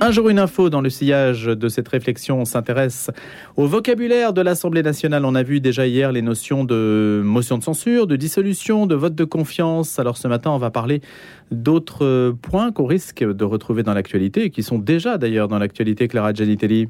Un jour une info dans le sillage de cette réflexion, on s'intéresse au vocabulaire de l'Assemblée nationale. On a vu déjà hier les notions de motion de censure, de dissolution, de vote de confiance. Alors ce matin, on va parler d'autres points qu'on risque de retrouver dans l'actualité et qui sont déjà d'ailleurs dans l'actualité, Clara Gianitelli.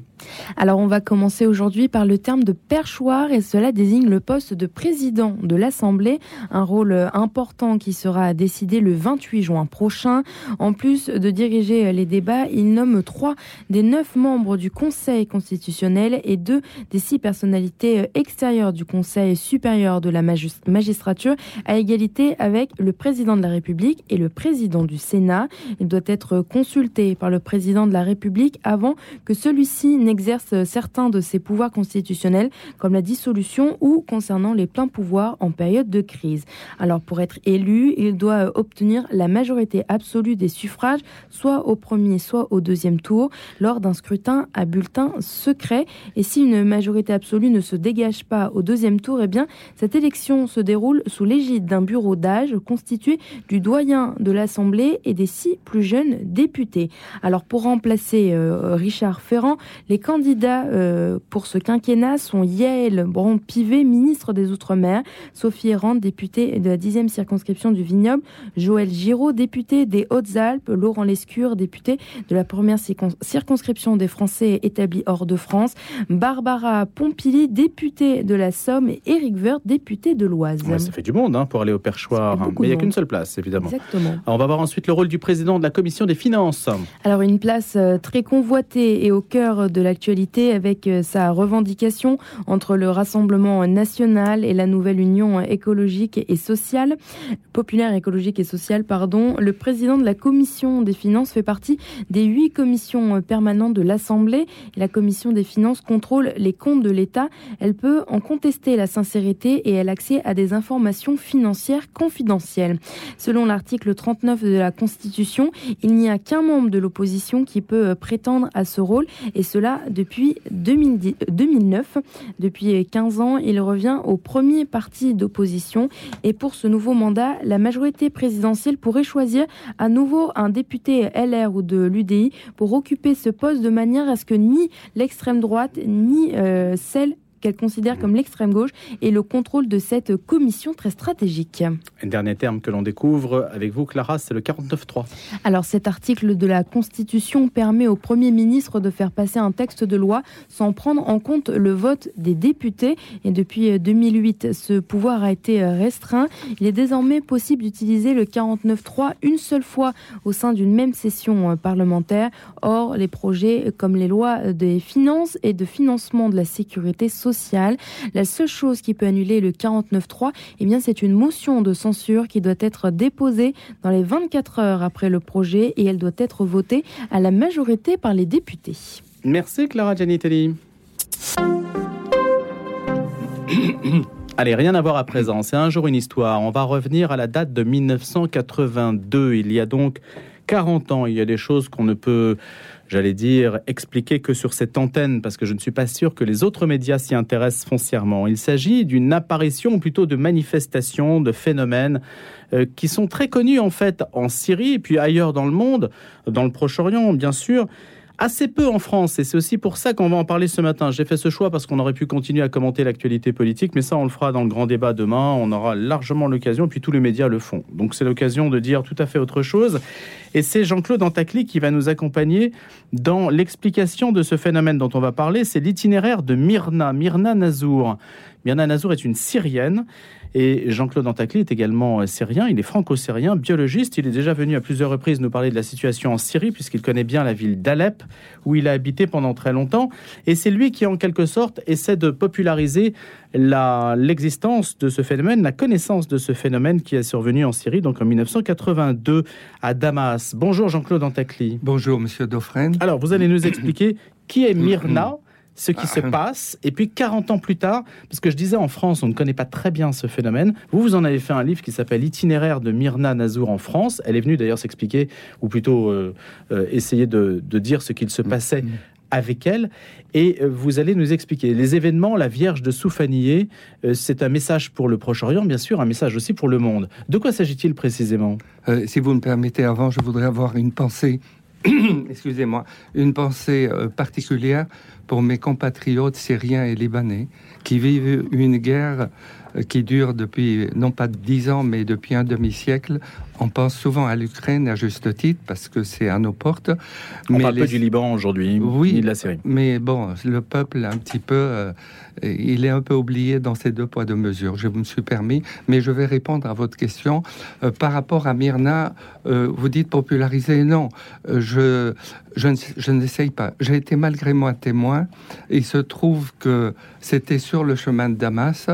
Alors on va commencer aujourd'hui par le terme de perchoir et cela désigne le poste de président de l'Assemblée, un rôle important qui sera décidé le 28 juin prochain. En plus de diriger les débats, il nomme trois des neuf membres du Conseil constitutionnel et deux des six personnalités extérieures du Conseil supérieur de la magistrature à égalité avec le président de la République et le président du Sénat. Il doit être consulté par le président de la République avant que celui-ci n'exerce certains de ses pouvoirs constitutionnels comme la dissolution ou concernant les pleins pouvoirs en période de crise. Alors pour être élu, il doit obtenir la majorité absolue des suffrages, soit au premier, soit au deuxième tour lors d'un scrutin à bulletin secret. Et si une majorité absolue ne se dégage pas au deuxième tour, eh bien, cette élection se déroule sous l'égide d'un bureau d'âge constitué du doyen de l'Assemblée et des six plus jeunes députés. Alors, pour remplacer euh, Richard Ferrand, les candidats euh, pour ce quinquennat sont Yael Braun-Pivet, ministre des Outre-mer, Sophie Errand, députée de la 10e circonscription du Vignoble, Joël Giraud, député des Hautes-Alpes, Laurent Lescure, député de la première circonscription des Français établis hors de France, Barbara Pompili, députée de la Somme, et Éric Woerth, député de l'Oise. ça fait du monde hein, pour aller au perchoir, mais il n'y a qu'une seule place, évidemment. Exactement. On va voir ensuite le rôle du président de la commission des finances. Alors, une place euh, très convoitée et au cœur de l'actualité avec euh, sa revendication entre le Rassemblement national et la nouvelle Union écologique et sociale, populaire écologique et sociale, pardon. Le président de la commission des finances fait partie des huit commission permanente de l'Assemblée. La commission des finances contrôle les comptes de l'État. Elle peut en contester la sincérité et elle a accès à des informations financières confidentielles. Selon l'article 39 de la Constitution, il n'y a qu'un membre de l'opposition qui peut prétendre à ce rôle et cela depuis 2009. Depuis 15 ans, il revient au premier parti d'opposition et pour ce nouveau mandat, la majorité présidentielle pourrait choisir à nouveau un député LR ou de l'UDI pour occuper ce poste de manière à ce que ni l'extrême droite ni euh, celle qu'elle considère comme l'extrême gauche et le contrôle de cette commission très stratégique. Un dernier terme que l'on découvre avec vous, Clara, c'est le 49.3. Alors cet article de la Constitution permet au Premier ministre de faire passer un texte de loi sans prendre en compte le vote des députés. Et depuis 2008, ce pouvoir a été restreint. Il est désormais possible d'utiliser le 49.3 une seule fois au sein d'une même session parlementaire. Or, les projets comme les lois des finances et de financement de la sécurité sociale la seule chose qui peut annuler le 49.3, eh bien, c'est une motion de censure qui doit être déposée dans les 24 heures après le projet et elle doit être votée à la majorité par les députés. Merci Clara Gianitelli. Allez, rien à voir à présent. C'est un jour une histoire. On va revenir à la date de 1982. Il y a donc 40 ans. Il y a des choses qu'on ne peut j'allais dire, expliquer que sur cette antenne, parce que je ne suis pas sûr que les autres médias s'y intéressent foncièrement. Il s'agit d'une apparition, plutôt de manifestations, de phénomènes euh, qui sont très connus en fait en Syrie et puis ailleurs dans le monde, dans le Proche-Orient bien sûr, assez peu en France. Et c'est aussi pour ça qu'on va en parler ce matin. J'ai fait ce choix parce qu'on aurait pu continuer à commenter l'actualité politique, mais ça, on le fera dans le grand débat demain. On aura largement l'occasion, puis tous les médias le font. Donc c'est l'occasion de dire tout à fait autre chose. Et c'est Jean-Claude Antacli qui va nous accompagner dans l'explication de ce phénomène dont on va parler. C'est l'itinéraire de Myrna, Myrna Nazour. Myrna Nazour est une Syrienne. Et Jean-Claude Antacli est également euh, syrien, il est franco-syrien, biologiste. Il est déjà venu à plusieurs reprises nous parler de la situation en Syrie, puisqu'il connaît bien la ville d'Alep, où il a habité pendant très longtemps. Et c'est lui qui, en quelque sorte, essaie de populariser l'existence de ce phénomène, la connaissance de ce phénomène qui est survenu en Syrie, donc en 1982 à Damas. Bonjour Jean-Claude Antacli. Bonjour Monsieur Dauphren. Alors, vous allez nous expliquer qui est Myrna ce qui se passe. Et puis 40 ans plus tard, parce que je disais en France, on ne connaît pas très bien ce phénomène. Vous, vous en avez fait un livre qui s'appelle Itinéraire de Myrna Nazour en France. Elle est venue d'ailleurs s'expliquer, ou plutôt euh, euh, essayer de, dire ce qu'il se mm. passait mm. avec elle. Et euh, vous allez nous expliquer les événements. La Vierge de Soufanié, c'est un message pour le Proche-Orient, bien sûr, un message aussi pour le monde. De quoi s'agit-il précisément? Si vous me permettez, avant, je voudrais avoir une pensée excusez-moi, une pensée particulière pour mes compatriotes syriens et libanais qui vivent une guerre euh, qui dure depuis non pas dix ans, mais depuis un demi-siècle. On pense souvent à l'Ukraine à juste titre parce que c'est à nos portes. On mais parle pas du Liban aujourd'hui, oui, ni de la Syrie. Mais bon, le peuple un petit peu, euh, il est un peu oublié dans ces deux poids deux mesures. Je me suis permis, mais je vais répondre à votre question euh, par rapport à Myrna. vous dites populariser, non. je je, n'essaye pas. J'ai été malgré moi témoin. Il se trouve que c'était sur le chemin de Damas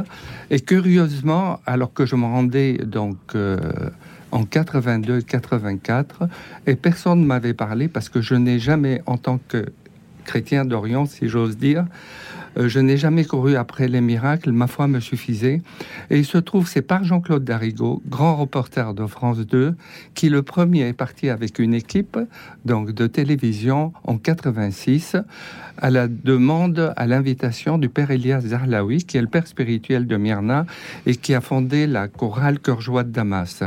et curieusement, alors que je me rendais donc euh, en 82-84, et personne ne m'avait parlé parce que je n'ai jamais, en tant que chrétien d'Orient, si j'ose dire, je n'ai jamais couru après les miracles, ma foi me suffisait. Et il se trouve, c'est par Jean-Claude Darigo, grand reporter de France 2, qui le premier est parti avec une équipe donc de télévision en 86 à la demande, à l'invitation du père Elias Zarlaoui, qui est le père spirituel de Myrna et qui a fondé la chorale Cœur Joie de Damas.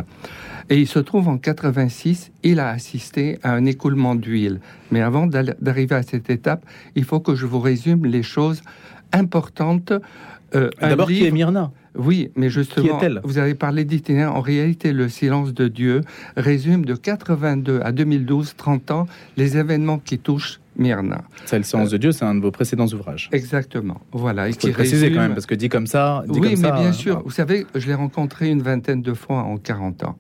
Et il se trouve en 86, il a assisté à un écoulement d'huile. Mais avant d'arriver à cette étape, il faut que je vous résume les choses importantes. Euh, D'abord, qui est Myrna oui, mais justement, vous avez parlé d'itinéraire. En réalité, le silence de Dieu résume de 82 à 2012, 30 ans, les événements qui touchent Myrna. C'est le silence de Dieu, c'est un de vos précédents ouvrages. Exactement. Voilà. Il faut préciser quand même, parce que dit comme ça. oui, mais bien sûr. Vous savez, je l'ai rencontré une vingtaine de fois en 40 ans.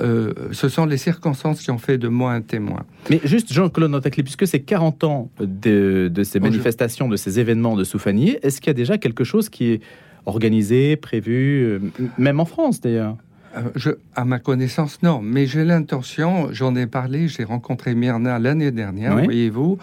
Euh, ce sont les circonstances qui ont fait de moi un témoin. Mais juste, Jean-Claude Notaclé, puisque c'est 40 ans de, ces manifestations, de ces événements de Soufanier, est-ce qu'il y a déjà quelque chose qui est organisé, prévu, euh, même en France d'ailleurs? Euh, je, à ma connaissance, non. Mais j'ai l'intention, j'en ai parlé, j'ai rencontré Myrna l'année dernière, voyez-vous.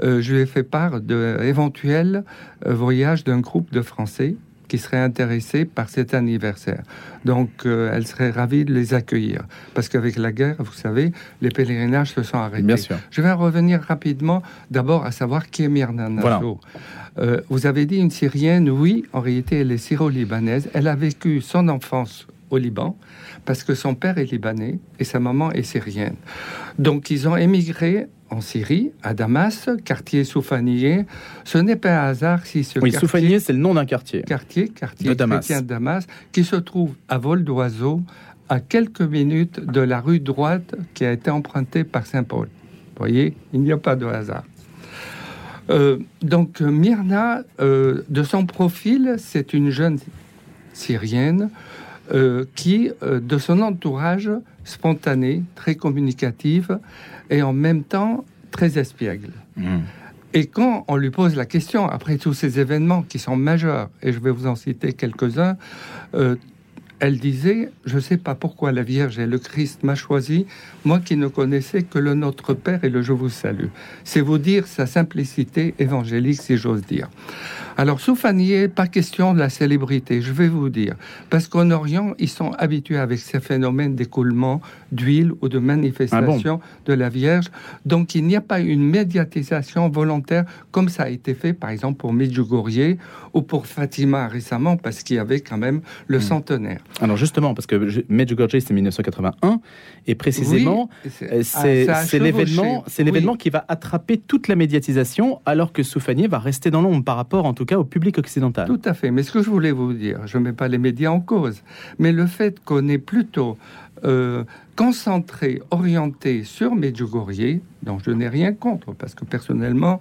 je lui ai fait part de éventuels voyages d'un groupe de Français qui seraient intéressés par cet anniversaire. Donc, euh, elle serait ravie de les accueillir. Parce qu'avec la guerre, vous savez, les pèlerinages se sont arrêtés. Bien sûr. Je vais revenir rapidement, d'abord, à savoir qui est Myrna Nasso. Euh, vous avez dit une Syrienne, oui, en réalité, elle est syro-libanaise. Elle a vécu son enfance au Liban parce que son père est libanais et sa maman est syrienne. Donc ils ont émigré en Syrie, à Damas, quartier Soufanié. Ce n'est pas un hasard si ce oui, Soufanié, c'est le nom d'un quartier. Quartier, quartier de Damas. de Damas, qui se trouve à vol d'oiseau, à quelques minutes de la rue droite qui a été empruntée par Saint-Paul. Vous voyez, il n'y a pas de hasard. Euh, donc Myrna, euh, de son profil, c'est une jeune syrienne euh, qui, de son entourage spontanée, très communicative, et en même temps très espiègle. Hmm. Et quand on lui pose la question, après tous ces événements qui sont majeurs, et je vais vous en citer quelques-uns, euh, elle disait, je ne sais pas pourquoi la Vierge et le Christ m'a choisi, moi qui ne connaissais que le Notre Père et le Je vous salue. C'est vous dire sa simplicité évangélique, si j'ose dire. Alors, Soufanier, pas question de la célébrité, je vais vous dire. Parce qu'en Orient, ils sont habitués avec ces phénomènes d'écoulement d'huile ou de manifestation ah de la Vierge. Donc, il n'y a pas une médiatisation volontaire comme ça a été fait, par exemple, pour Medjugorje ou pour Fatima récemment, parce qu'il y avait quand même le hmm. centenaire. Alors, justement, parce que Medjugorje, c'est 1981, et précisément, euh, c'est ah, l'événement c'est l'événement qui va attraper toute la médiatisation, alors que Soufanier va rester dans l'ombre par rapport, en tout cas au public occidental. Tout à fait. Mais ce que je voulais vous dire, je ne mets pas les médias en cause, mais le fait qu'on est plutôt euh, concentré, orienté sur Medjugorje, dont je n'ai rien contre, parce que personnellement,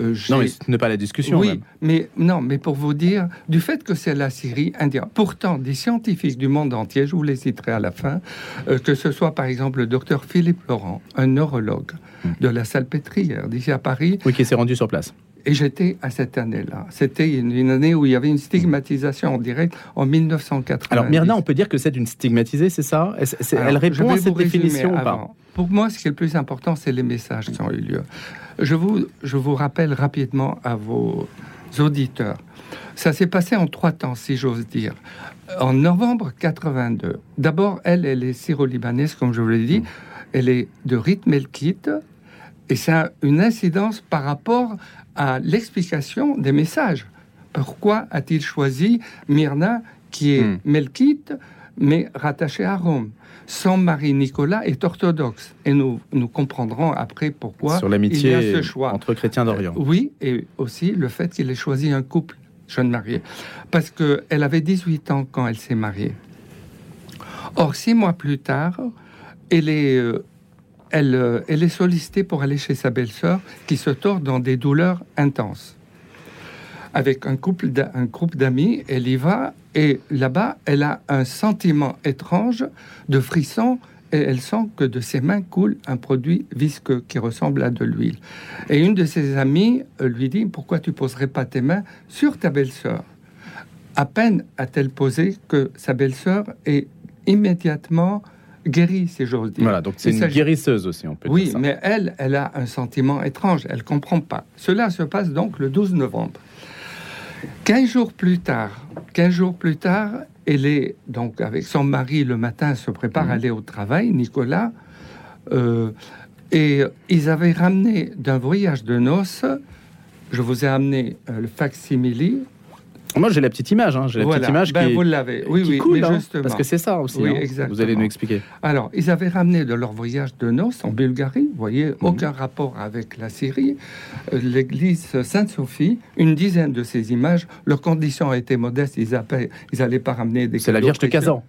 euh, non, mais ce n'est pas la discussion. Oui, mais non, mais pour vous dire, du fait que c'est la Syrie indienne. Pourtant, des scientifiques du monde entier, je vous les citerai à la fin, euh, que ce soit par exemple le docteur Philippe Laurent, un neurologue hmm. de la Salpêtrière d'ici à Paris, oui, qui s'est rendu sur place et j'étais à cette année-là. C'était une, année où il y avait une stigmatisation en direct en 1980. Alors Myrna, on peut dire que c'est une stigmatisée, c'est ça? Elle répond à cette définition ou pas? Pour moi, ce qui est le plus important, c'est les messages qui ont eu lieu. Je vous, je vous rappelle rapidement à vos auditeurs. Ça s'est passé en trois temps, si j'ose dire. En novembre 82, d'abord, elle, elle est syro-libanaise, comme je vous l'ai dit. Elle est de rite melkite, et c'est une incidence par rapport à l'explication des messages. Pourquoi a-t-il choisi Myrna, qui est hmm. melkite, mais rattaché à Rome? Son mari Nicolas est orthodoxe. Et nous, nous comprendrons après pourquoi Sur l'amitié il y a ce choix. entre chrétiens d'Orient. Euh, oui, et aussi le fait qu'il ait choisi un couple jeune marié. Parce qu'elle avait 18 ans quand elle s'est mariée. Or, six mois plus tard, elle est, euh, elle, euh, elle est sollicitée pour aller chez sa belle-sœur qui se tord dans des douleurs intenses. Avec un, couple groupe d'amis, elle y va et là-bas, elle a un sentiment étrange de frisson et elle sent que de ses mains coule un produit visqueux qui ressemble à de l'huile. Et une de ses amies euh, lui dit Pourquoi tu poserais pas tes mains sur ta belle-sœur? À peine a-t-elle posé que sa belle-sœur est immédiatement guérie, si j'ose dire. Voilà, donc c'est une guérisseuse aussi, on peut oui, dire ça. mais elle, elle a un sentiment étrange. Elle comprend pas. Cela se passe donc le 12 novembre. 15 jours plus tard, 15 jours plus tard, elle est donc avec son mari le matin, se prépare Mhm. à aller au travail, Nicolas. euh, et ils avaient ramené d'un voyage de noces. Je vous ai amené euh, le facsimile. Moi, j'ai la petite image, hein, j'ai la Voilà. petite image Ben, qui, vous l'avez. Oui, qui oui, coule, mais hein, parce que c'est ça aussi. Oui, hein. Vous allez nous expliquer. Alors, ils avaient ramené de leur voyage de noces en Bulgarie, vous voyez, Mhm. aucun rapport avec la Syrie, euh, l'église Sainte-Sophie, une dizaine de ces images. Leurs conditions étaient modestes, ils n'allaient pas ramener des C'est la Vierge de. Kazan.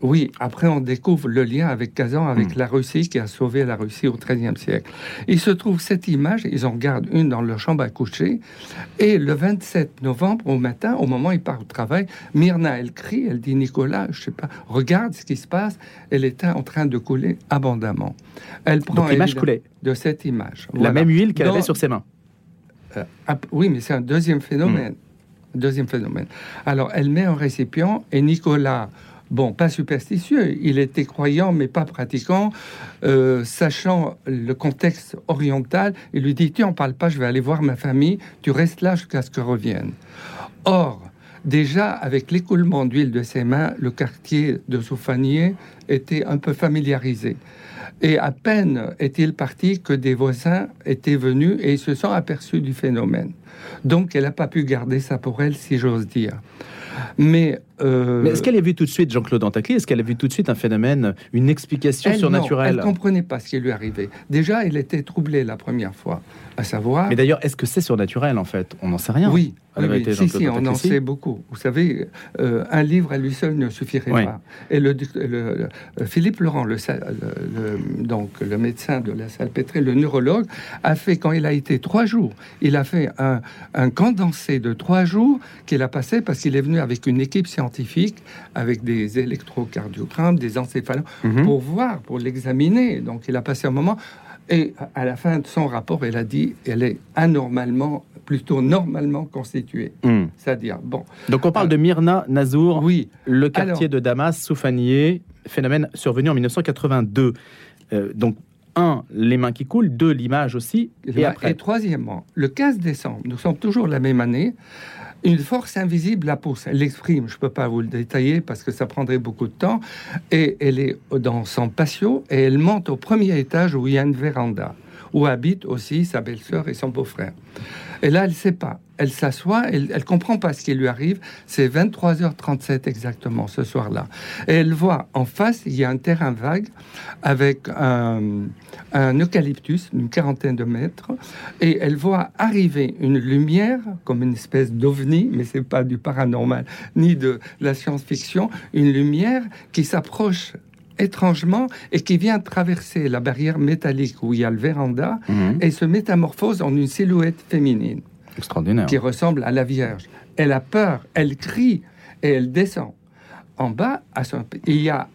Oui, après on découvre le lien avec Kazan, avec Mhm. la Russie qui a sauvé la Russie au XIIIe siècle. Il se trouve cette image, ils en gardent une dans leur chambre à coucher, et le 27 novembre au matin, au moment où ils partent au travail, Myrna, elle crie, elle dit Nicolas, je sais pas, regarde ce qui se passe, elle était en train de couler abondamment. Elle prend l'image coulait. de cette image. La Voilà. même huile qu'elle avait sur ses mains. euh, oui, mais c'est un deuxième phénomène. Hmm. Deuxième phénomène. Alors, elle met un récipient et Nicolas, bon, pas superstitieux, il était croyant mais pas pratiquant, euh, sachant le contexte oriental, il lui dit Tu en parles pas, je vais aller voir ma famille, tu restes là jusqu'à ce que revienne. Or, déjà, avec l'écoulement d'huile de ses mains, le quartier de Soufanier était un peu familiarisé. Et à peine est-il parti que des voisins étaient venus et se sont aperçus du phénomène. Donc, elle n'a pas pu garder ça pour elle, si j'ose dire. Mais, euh, Mais est-ce qu'elle a vu tout de suite, Jean-Claude Antacli, est-ce qu'elle a vu tout de suite un phénomène, une explication elle, non, surnaturelle elle comprenait pas ce qui lui arrivait. Déjà, elle était troublée la première fois, à savoir. Mais d'ailleurs, est-ce que c'est surnaturel en fait? On n'en sait rien. Oui, la oui, vérité, si, si, on en sait beaucoup. Vous savez, euh, un livre à lui seul ne suffirait Oui. pas. Et le, le- le- Philippe Laurent, le, donc le médecin de la Salpêtrée, le neurologue, a fait quand il a été trois jours, il a fait un, un condensé de trois jours qu'il a passé parce qu'il est venu avec une équipe scientifique, avec des électrocardiogrammes, des encéphalogrammes Mhm. pour voir, pour l'examiner. Donc, il a passé un moment. Et à la fin de son rapport, elle a dit elle est anormalement, plutôt normalement constituée. Hmm. C'est-à-dire, bon, Donc on parle Ah. de Myrna Nazour, oui, le quartier Alors- de Damas, Soufanier, phénomène survenu en 1982. Euh, donc, un, les mains qui coulent, deux, l'image aussi, et, et, après. troisièmement, le 15 décembre, nous sommes toujours la même année, une force invisible la pousse. Elle l'exprime, je ne peux pas vous le détailler parce que ça prendrait beaucoup de temps, et elle est dans son patio et elle monte au premier étage où il y a une véranda, où habitent aussi sa belle-sœur et son beau-frère. Et là, elle ne sait pas. Elle s'assoit, elle ne comprend pas ce qui lui arrive. C'est 23h37 exactement ce soir-là. Et elle voit en face, il y a un terrain vague avec un, un eucalyptus d'une quarantaine de mètres. Et elle voit arriver une lumière, comme une espèce d'ovni, mais c'est pas du paranormal ni de la science-fiction, une lumière qui s'approche étrangement et qui vient traverser la barrière métallique où il y a le véranda Mhm. et se métamorphose en une silhouette féminine Extraordinaire. qui ressemble à la Vierge. Elle a peur, elle crie et elle descend. En bas, à son- il y a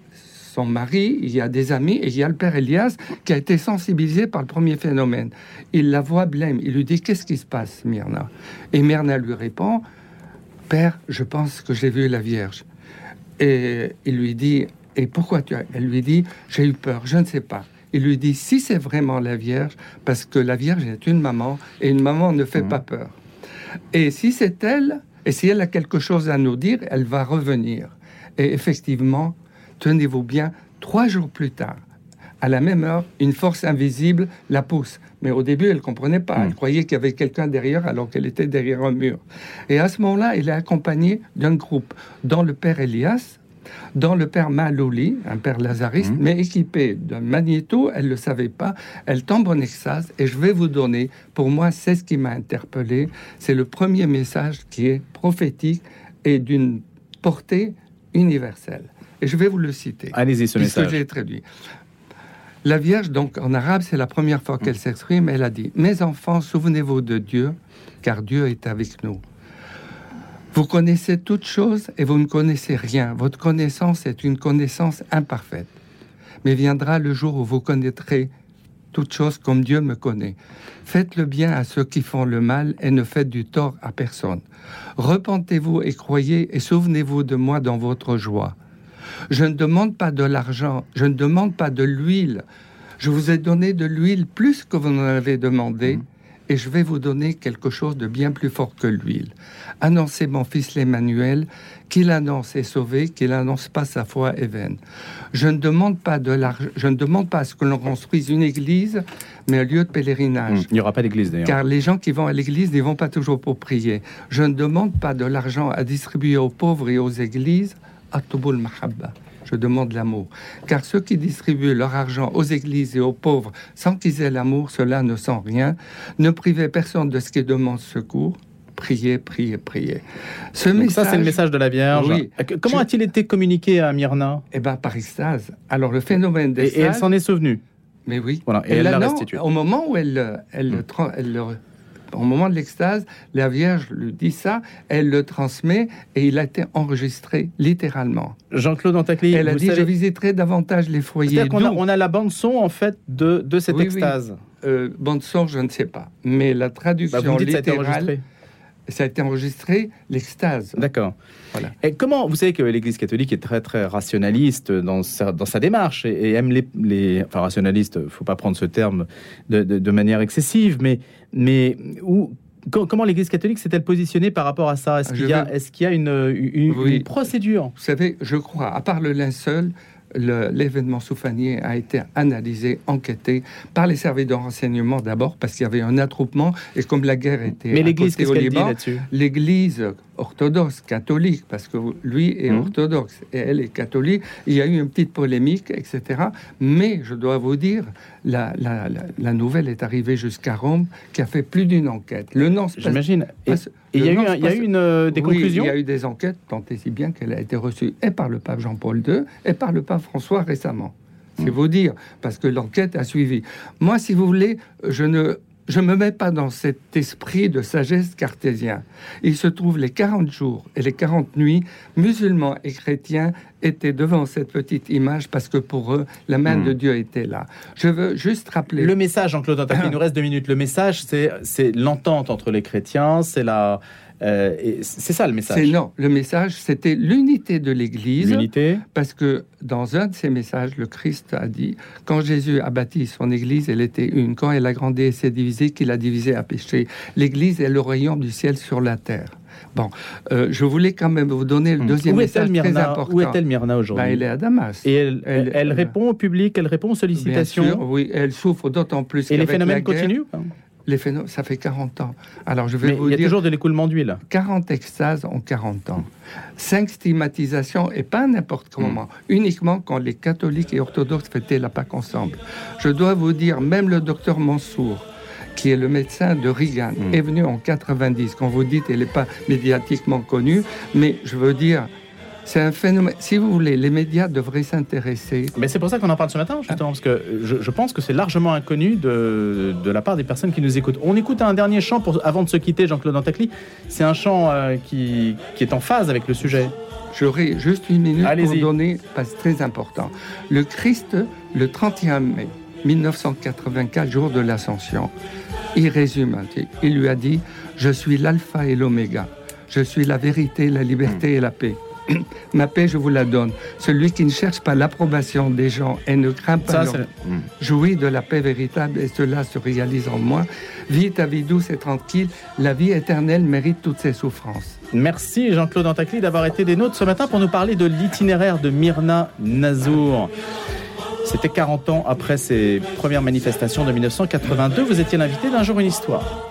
son mari, il y a des amis et il y a le père Elias qui a été sensibilisé par le premier phénomène. Il la voit blême. Il lui dit Qu'est-ce qui se passe, Myrna? Et Myrna lui répond Père, je pense que j'ai vu la Vierge. Et il lui dit Et pourquoi tu as Elle lui dit J'ai eu peur, je ne sais pas. Il lui dit Si c'est vraiment la Vierge, parce que la Vierge est une maman et une maman ne fait Mhm. pas peur. Et si c'est elle, et si elle a quelque chose à nous dire, elle va revenir. Et effectivement, tenez-vous bien, trois jours plus tard, à la même heure, une force invisible la pousse. Mais au début, elle ne comprenait pas. Elle croyait qu'il y avait quelqu'un derrière alors qu'elle était derrière un mur. Et à ce moment-là, elle est accompagnée d'un groupe dont le père Elias, dans le père Malouli, un père lazariste, Mhm. mais équipé d'un magnéto, elle ne le savait pas, elle tombe en extase et je vais vous donner, pour moi, c'est ce qui m'a interpellé, c'est le premier message qui est prophétique et d'une portée universelle. Et je vais vous le citer. Allez-y, ce message. j'ai traduit. La Vierge, donc en arabe, c'est la première fois qu'elle s'exprime. Elle a dit Mes enfants, souvenez-vous de Dieu, car Dieu est avec nous. Vous connaissez toutes choses et vous ne connaissez rien. Votre connaissance est une connaissance imparfaite. Mais viendra le jour où vous connaîtrez toutes choses comme Dieu me connaît. Faites le bien à ceux qui font le mal et ne faites du tort à personne. Repentez-vous et croyez et souvenez-vous de moi dans votre joie. Je ne demande pas de l'argent, je ne demande pas de l'huile. Je vous ai donné de l'huile plus que vous n'en avez demandé, et je vais vous donner quelque chose de bien plus fort que l'huile. Annoncez mon fils l'Emmanuel, qu'il annonce est sauvé, qu'il annonce pas sa foi est vaine. Je ne demande pas de l'argent, je ne demande pas à ce que l'on construise une église, mais un lieu de pèlerinage. Hum, Il n'y aura pas d'église d'ailleurs. Car les gens qui vont à l'église n'y vont pas toujours pour prier. Je ne demande pas de l'argent à distribuer aux pauvres et aux églises. Atubul mahabba. Je demande l'amour. Car ceux qui distribuent leur argent aux églises et aux pauvres sans qu'ils aient l'amour, cela ne sont rien. Ne privez personne de ce qui demande secours. Priez, priez, priez. Ce Donc message, ça, c'est le message de la Vierge. Oui. Euh, Comment Je- a-t-il été communiqué à Myrna eh ben, par extase. Alors, le phénomène et, et elle s'en est souvenue. Mais oui. Voilà, et elle l'a restitué. Au moment où elle, le- elle, le Mm. tra- elle le- au moment de l'extase, la Vierge lui dit ça, elle le transmet et il a été enregistré littéralement. Jean-Claude Antacli, elle a vous dit savez- je visiterai davantage les foyers. qu'on a, on a la bande son en fait de, de cette Oui, oui. extase. Euh, bande son, je ne sais pas, mais la Bah, traduction été littérale, enregistré. Ça a été enregistré l'extase. D'accord. Voilà. Et comment vous savez que l'Église catholique est très très rationaliste dans sa, dans sa démarche et, et aime les, les enfin rationaliste, faut pas prendre ce terme de, de- de manière excessive, mais mais où co- comment l'Église catholique s'est-elle positionnée par rapport à ça? Est-ce Je qu'il y a vais- est-ce qu'il y a une, une, Oui. une procédure? Vous savez, je crois, à part le linceul, l'événement soufanier a été analysé, enquêté par les services de renseignement d'abord, parce qu'il y avait un attroupement, et comme la guerre était Mais l'Église, qu'est-ce au qu'elle dit Liban, là-dessus? l'Église orthodoxe, catholique, parce que lui est Mhm. orthodoxe et elle est catholique, il y a eu une petite polémique, etc. Mais je dois vous dire, la, la- la- la nouvelle est arrivée jusqu'à Rome, qui a fait plus d'une enquête. Le nom J'imagine. Et il y a le eu, nom un- se il y a passe- eu une, euh, des oui, conclusions Il y a eu des enquêtes, tant et si bien qu'elle a été reçue et par le pape Jean-Paul II et par le pape François récemment. C'est Hmm. vous dire, parce que l'enquête a suivi. Moi, si vous voulez, je ne je me mets pas dans cet esprit de sagesse cartésien. Il se trouve les 40 jours et les 40 nuits, musulmans et chrétiens étaient devant cette petite image parce que pour eux, la main Hmm. de Dieu était là. Je veux juste rappeler. Le message, Jean-Claude il nous reste deux minutes. Le message, c'est l'entente entre les chrétiens, c'est la, euh, et c'est ça le message. non, le message, c'était l'unité de l'Église. L'unité. Parce que dans un de ses messages, le Christ a dit, quand Jésus a bâti son Église, elle était une. Quand elle a grandi et s'est divisée, qu'il a divisé à péché. L'Église est le royaume du ciel sur la terre. Bon, euh, je voulais quand même vous donner le deuxième Où message est-elle très Myrna important. Où est-elle Myrna aujourd'hui? Elle est à Damas. Et elle, Elle- elle, elle- répond au public, elle répond aux Bien sollicitations? sûr, oui, elle souffre d'autant plus Et les phénomènes la guerre, continuent? Les phénomènes, ça fait 40 ans. Alors je vais Mais vous il y a dire, toujours de l'écoulement d'huile. 40 extases en 40 ans. 5 stigmatisations et pas n'importe quel Mm. moment, uniquement quand les catholiques et orthodoxes fêtaient la Pâque ensemble. Je dois vous dire, même le docteur Mansour, qui est le médecin de Reagan, Mm. est venu en 90. Quand vous dites, elle n'est pas médiatiquement connue, mais je veux dire, c'est un phénomène. Si vous voulez, les médias devraient s'intéresser. Mais c'est pour ça qu'on en parle ce matin, justement, parce que je, je pense que c'est largement inconnu de, de la part des personnes qui nous écoutent. On écoute un dernier chant pour, avant de se quitter, Jean-Claude Antacli. C'est un chant euh, qui, qui est en phase avec le sujet. J'aurai juste une minute pour donner, parce que c'est très important. Le Christ, le 31 mai 1984, jour de l'Ascension, il résume, il lui a dit, je suis l'alpha et l'oméga, je suis la vérité, la liberté et la paix. Ma paix, je vous la donne. Celui qui ne cherche pas l'approbation des gens et ne craint pas Ça, leur- c'est- Hmm. jouit de la paix véritable et cela se réalise en moi. Vis ta vie douce et tranquille. La vie éternelle mérite toutes ses souffrances. Merci Jean-Claude Antacli d'avoir été des nôtres ce matin pour nous parler de l'itinéraire de Myrna Nazour. C'était 40 ans après ses premières manifestations de 1982. Vous étiez l'invité d'un jour une histoire.